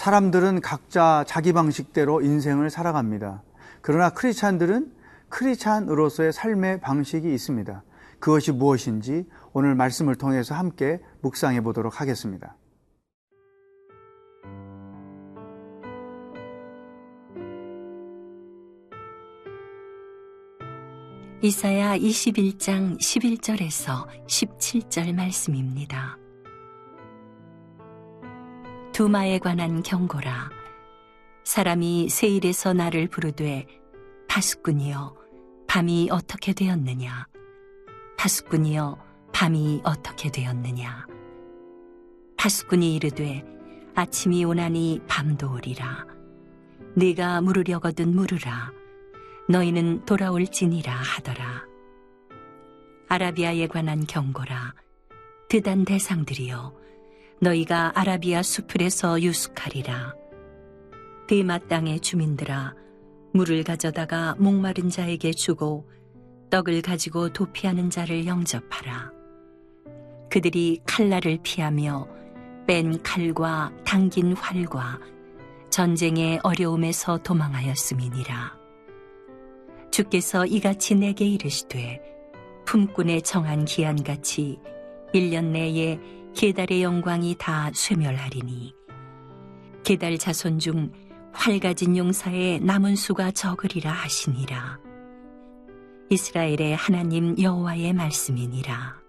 사람들은 각자 자기 방식대로 인생을 살아갑니다. 그러나 크리스찬들은 크리스찬으로서의 삶의 방식이 있습니다. 그것이 무엇인지 오늘 말씀을 통해서 함께 묵상해 보도록 하겠습니다. 이사야 21장 11절에서 17절 말씀입니다. 두마에 관한 경고라. 사람이 세일에서 나를 부르되 파수꾼이여 밤이 어떻게 되었느냐. 파수꾼이여 밤이 어떻게 되었느냐. 파수꾼이 이르되 아침이 오나니 밤도 오리라. 네가 물으려거든 물으라. 너희는 돌아올지니라 하더라. 아라비아에 관한 경고라. 드단 대상들이여 너희가 아라비아 수풀에서 유숙하리라. 데마 땅의 주민들아 물을 가져다가 목마른 자에게 주고 떡을 가지고 도피하는 자를 영접하라. 그들이 칼날을 피하며 뺀 칼과 당긴 활과 전쟁의 어려움에서 도망하였음이니라. 주께서 이같이 내게 이르시되 품꾼의 정한 기한같이 1년 내에 계달의 영광이 다 쇠멸하리니 계달 자손 중 활가진 용사의 남은 수가 적으리라 하시니라 이스라엘의 하나님 여호와의 말씀이니라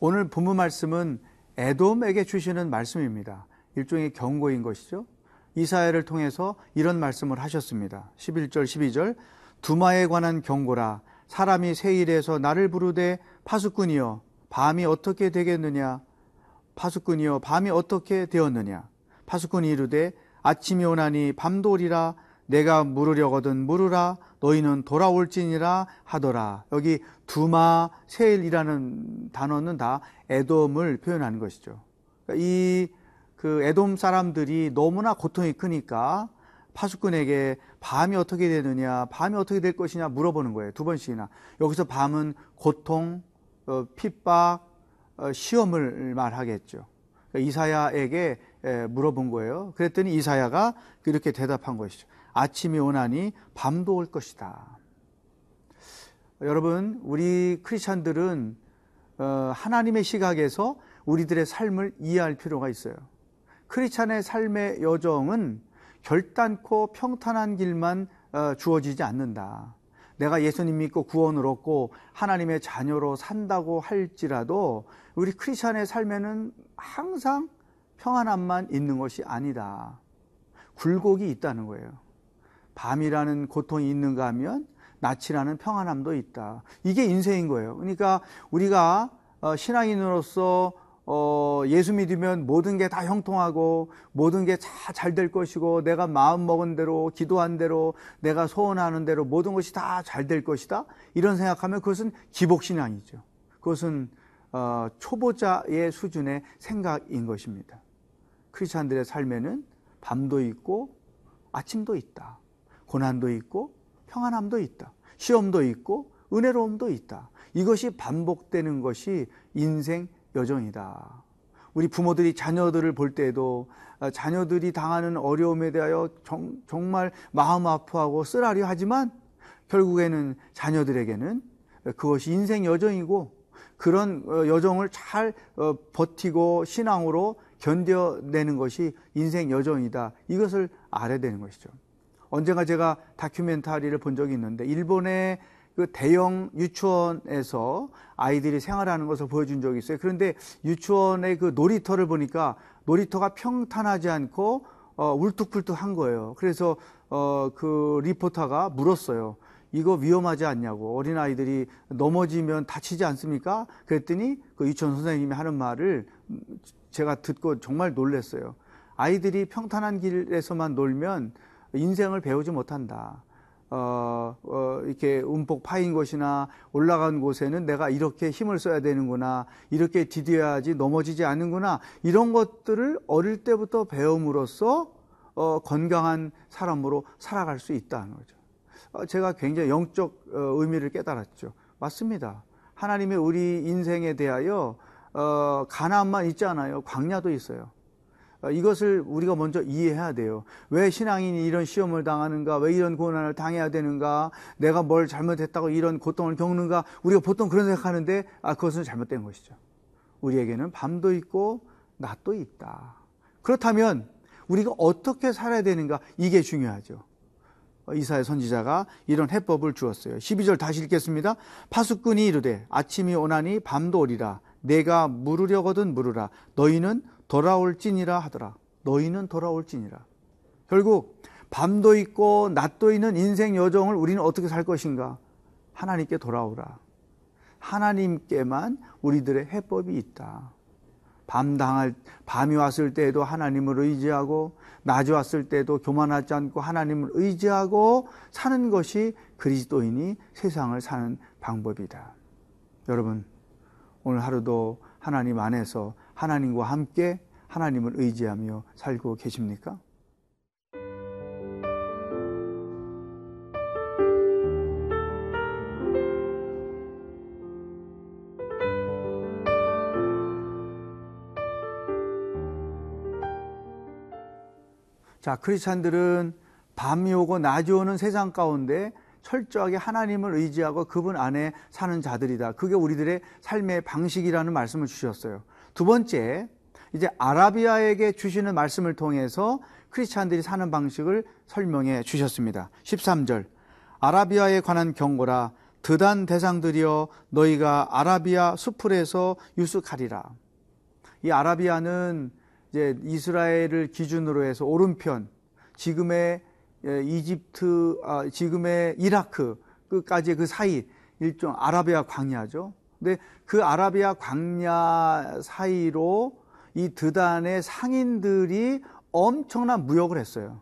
오늘 본문 말씀은 에돔에게 주시는 말씀입니다. 일종의 경고인 것이죠. 이사야를 통해서 이런 말씀을 하셨습니다. 11절 12절 두마에 관한 경고라 사람이 세일에서 나를 부르되 파수꾼이여 밤이 어떻게 되겠느냐? 파수꾼이여 밤이 어떻게 되었느냐? 파수꾼이 이르되 아침이 오나니 오리라. 내가 물으려거든 물으라. 너희는 돌아올지니라 하더라. 여기 두마 세일이라는 단어는 다 에돔을 표현하는 것이죠. 이 그 에돔 사람들이 너무나 고통이 크니까 파수꾼에게 밤이 어떻게 되느냐, 밤이 어떻게 될 것이냐 물어보는 거예요. 두 번씩이나. 여기서 밤은 고통, 어, 핍박, 어, 시험을 말하겠죠. 그러니까 이사야에게 물어본 거예요. 그랬더니 이사야가 이렇게 대답한 것이죠. 아침이 오나니 밤도 올 것이다. 여러분, 우리 크리스찬들은 어, 하나님의 시각에서 우리들의 삶을 이해할 필요가 있어요. 크리스찬의 삶의 여정은 결단코 평탄한 길만 어, 주어지지 않는다. 내가 예수님 믿고 구원을 얻고 하나님의 자녀로 산다고 할지라도 우리 크리스천의 삶에는 항상 평안함만 있는 것이 아니다. 굴곡이 있다는 거예요. 밤이라는 고통이 있는가 하면 낯이라는 평안함도 있다. 이게 인생인 거예요. 그러니까 우리가 어, 신앙인으로서 어, 예수 믿으면 모든 게 다 형통하고 모든 게 다 잘 될 것이고 내가 마음 먹은 대로 기도한 대로 내가 소원하는 대로 모든 것이 다 잘 될 것이다 이런 생각하면 그것은 기복신앙이죠. 그것은 어, 초보자의 수준의 생각인 것입니다. 크리스찬들의 삶에는 밤도 있고 아침도 있다. 고난도 있고 평안함도 있다. 시험도 있고 은혜로움도 있다. 이것이 반복되는 것이 인생 여정이다. 우리 부모들이 자녀들을 볼 때에도 아, 자녀들이 당하는 어려움에 대하여 정, 말 마음 아파하고 쓰라려 하지만 결국에는 자녀들에게는 그것이 인생 여정이고 그런 어, 여정을 잘 어, 버티고 신앙으로 견뎌내는 것이 인생 여정이다. 이것을 알아야 되는 것이죠. 언젠가 제가 다큐멘터리를 본 적이 있는데 일본의 그 대형 유치원에서 아이들이 생활하는 것을 보여준 적이 있어요. 그런데 유치원의 그 놀이터를 보니까 놀이터가 평탄하지 않고 어, 울뚝불뚝한 거예요. 그래서 어, 그 리포터가 물었어요. 이거 위험하지 않냐고 어린 아이들이 넘어지면 다치지 않습니까? 그랬더니 그 유치원 선생님이 하는 말을 제가 듣고 정말 놀랐어요. 아이들이 평탄한 길에서만 놀면 인생을 배우지 못한다. 어, 어, 이렇게 움폭 파인 곳이나 올라간 곳에는 내가 이렇게 힘을 써야 되는구나, 이렇게 디뎌야지 넘어지지 않는구나, 이런 것들을 어릴 때부터 배움으로써 어, 건강한 사람으로 살아갈 수 있다는 거죠. 어, 제가 굉장히 영적 어, 의미를 깨달았죠. 맞습니다. 하나님의 우리 인생에 대하여 어, 가나안만 있잖아요. 광야도 있어요. 어, 이것을 우리가 먼저 이해해야 돼요. 왜 신앙인이 이런 시험을 당하는가? 왜 이런 고난을 당해야 되는가? 내가 뭘 잘못했다고 이런 고통을 겪는가? 우리가 보통 그런 생각하는데 아 그것은 잘못된 것이죠. 우리에게는 밤도 있고 낮도 있다. 그렇다면 우리가 어떻게 살아야 되는가? 이게 중요하죠. 이사의 선지자가 이런 해법을 주었어요. 12절 다시 읽겠습니다. 파수꾼이 이르되 아침이 오나니 밤도 오리라. 내가 물으려거든 물으라. 너희는 돌아올지니라 하더라. 너희는 돌아올지니라. 결국 밤도 있고 낮도 있는 인생 여정을 우리는 어떻게 살 것인가? 하나님께 돌아오라. 하나님께만 우리들의 해법이 있다. 밤 당할 밤이 왔을 때에도 하나님을 의지하고 낮이 왔을 때도 교만하지 않고 하나님을 의지하고 사는 것이 그리스도인이 세상을 사는 방법이다. 여러분 오늘 하루도 하나님 안에서 하나님과 함께 하나님을 의지하며 살고 계십니까? 자, 크리스찬들은 밤이 오고 낮이 오는 세상 가운데 철저하게 하나님을 의지하고 그분 안에 사는 자들이다. 그게 우리들의 삶의 방식이라는 말씀을 주셨어요. 두 번째, 이제 아라비아에게 주시는 말씀을 통해서 크리스찬들이 사는 방식을 설명해 주셨습니다. 13절. 아라비아에 관한 경고라 드단 대상들이여 너희가 아라비아 수풀에서 유숙하리라. 이 아라비아는 이제 이스라엘을 기준으로 해서 오른편 지금의 예, 이집트 아, 지금의 이라크 끝까지 그 사이 일종 아라비아 광야죠. 근데 그 아라비아 광야 사이로 이 드단의 상인들이 엄청난 무역을 했어요.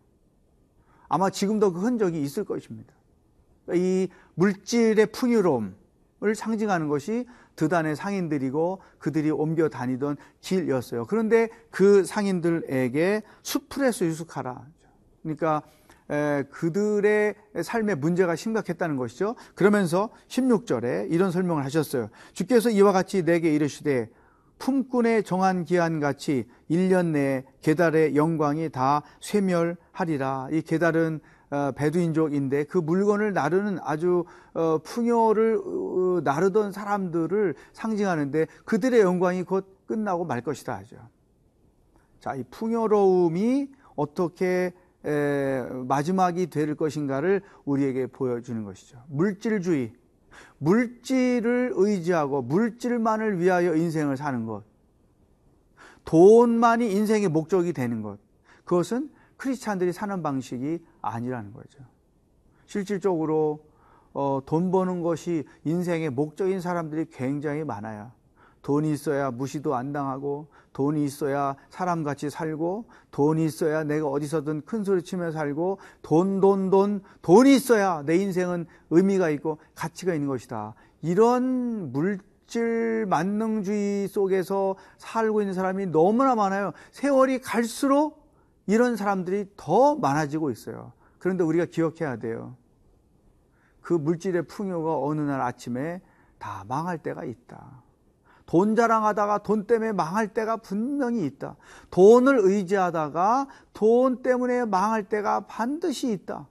아마 지금도 그 흔적이 있을 것입니다. 이 물질의 풍요로움을 상징하는 것이 드단의 상인들이고 그들이 옮겨 다니던 길이었어요. 그런데 그 상인들에게 수풀에서 유숙하라. 그러니까 그들의 삶의 문제가 심각했다는 것이죠. 그러면서 16절에 이런 설명을 하셨어요. 주께서 이와 같이 내게 이르시되 품꾼의 정한 기한 같이 1년 내에 게달의 영광이 다 쇠멸하리라. 이 게달은 어, 베두인족인데 그 물건을 나르는 아주 어, 풍요를 어, 나르던 사람들을 상징하는데 그들의 영광이 곧 끝나고 말 것이다 하죠. 자, 이 풍요로움이 어떻게 마지막이 될 것인가를 우리에게 보여주는 것이죠. 물질주의, 물질을 의지하고 물질만을 위하여 인생을 사는 것, 돈만이 인생의 목적이 되는 것, 그것은 크리스찬들이 사는 방식이 아니라는 거죠. 실질적으로 어, 돈 버는 것이 인생의 목적인 사람들이 굉장히 많아요. 돈이 있어야 무시도 안 당하고 돈이 있어야 사람같이 살고 돈이 있어야 내가 어디서든 큰 소리 치며 살고 돈 돈 돈 돈이 있어야 내 인생은 의미가 있고 가치가 있는 것이다. 이런 물질 만능주의 속에서 살고 있는 사람이 너무나 많아요. 세월이 갈수록 이런 사람들이 더 많아지고 있어요. 그런데 우리가 기억해야 돼요. 그 물질의 풍요가 어느 날 아침에 다 망할 때가 있다. 돈 자랑하다가 돈 때문에 망할 때가 분명히 있다. 돈을 의지하다가 돈 때문에 망할 때가 반드시 있다.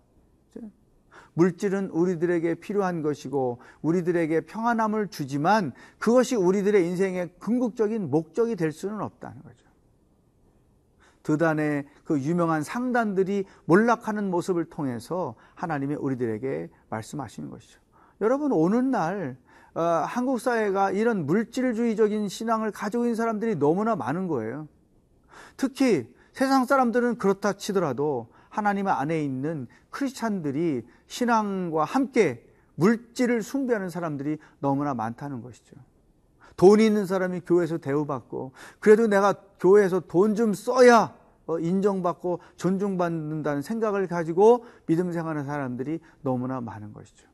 물질은 우리들에게 필요한 것이고 우리들에게 평안함을 주지만 그것이 우리들의 인생의 궁극적인 목적이 될 수는 없다는 거죠. 드단의 그 유명한 상단들이 몰락하는 모습을 통해서 하나님이 우리들에게 말씀하시는 것이죠. 여러분 오늘날 어, 한국 사회가 이런 물질주의적인 신앙을 가지고 있는 사람들이 너무나 많은 거예요. 특히 세상 사람들은 그렇다 치더라도 하나님 안에 있는 크리스찬들이 신앙과 함께 물질을 숭배하는 사람들이 너무나 많다는 것이죠. 돈 있는 사람이 교회에서 대우받고 그래도 내가 교회에서 돈 좀 써야 어, 인정받고 존중받는다는 생각을 가지고 믿음 생활하는 사람들이 너무나 많은 것이죠.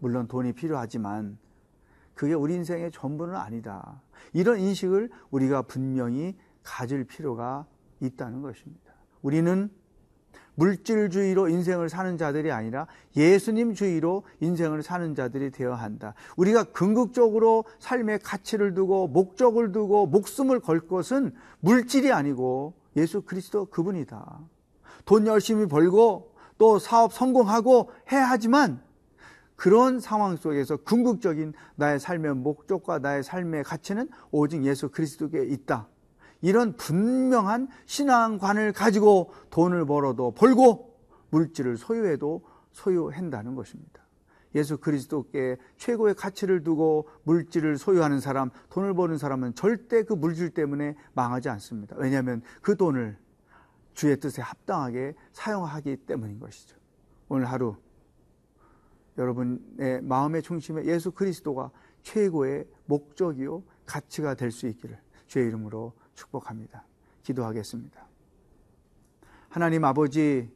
물론 돈이 필요하지만 그게 우리 인생의 전부는 아니다. 이런 인식을 우리가 분명히 가질 필요가 있다는 것입니다. 우리는 물질주의로 인생을 사는 자들이 아니라 예수님주의로 인생을 사는 자들이 되어야 한다. 우리가 궁극적으로 삶의 가치를 두고 목적을 두고 목숨을 걸 것은 물질이 아니고 예수 그리스도 그분이다. 돈 열심히 벌고 또 사업 성공하고 해야 하지만 그런 상황 속에서 궁극적인 나의 삶의 목적과 나의 삶의 가치는 오직 예수 그리스도께 있다. 이런 분명한 신앙관을 가지고 돈을 벌어도 벌고 물질을 소유해도 소유한다는 것입니다. 예수 그리스도께 최고의 가치를 두고 물질을 소유하는 사람, 돈을 버는 사람은 절대 그 물질 때문에 망하지 않습니다. 왜냐하면 그 돈을 주의 뜻에 합당하게 사용하기 때문인 것이죠. 오늘 하루 여러분의 마음의 중심에 예수 그리스도가 최고의 목적이요 가치가 될 수 있기를 주의 이름으로 축복합니다. 기도하겠습니다. 하나님 아버지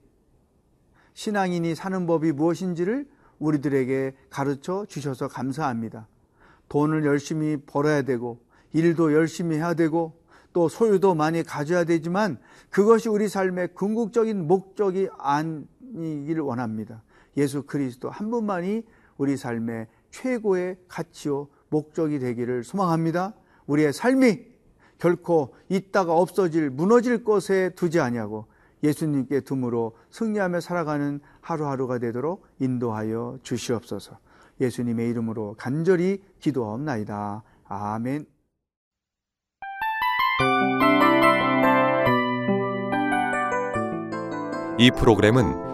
신앙인이 사는 법이 무엇인지를 우리들에게 가르쳐 주셔서 감사합니다. 돈을 열심히 벌어야 되고 일도 열심히 해야 되고 또 소유도 많이 가져야 되지만 그것이 우리 삶의 궁극적인 목적이 아니기를 원합니다. 예수 그리스도 한 분만이 우리 삶의 최고의 가치요 목적이 되기를 소망합니다. 우리의 삶이 결코 있다가 없어질 무너질 것에 두지 아니하고 예수님께 둠으로 승리하며 살아가는 하루하루가 되도록 인도하여 주시옵소서. 예수님의 이름으로 간절히 기도하옵나이다. 아멘. 이 프로그램은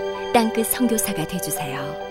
땅끝 성교사가 되주세요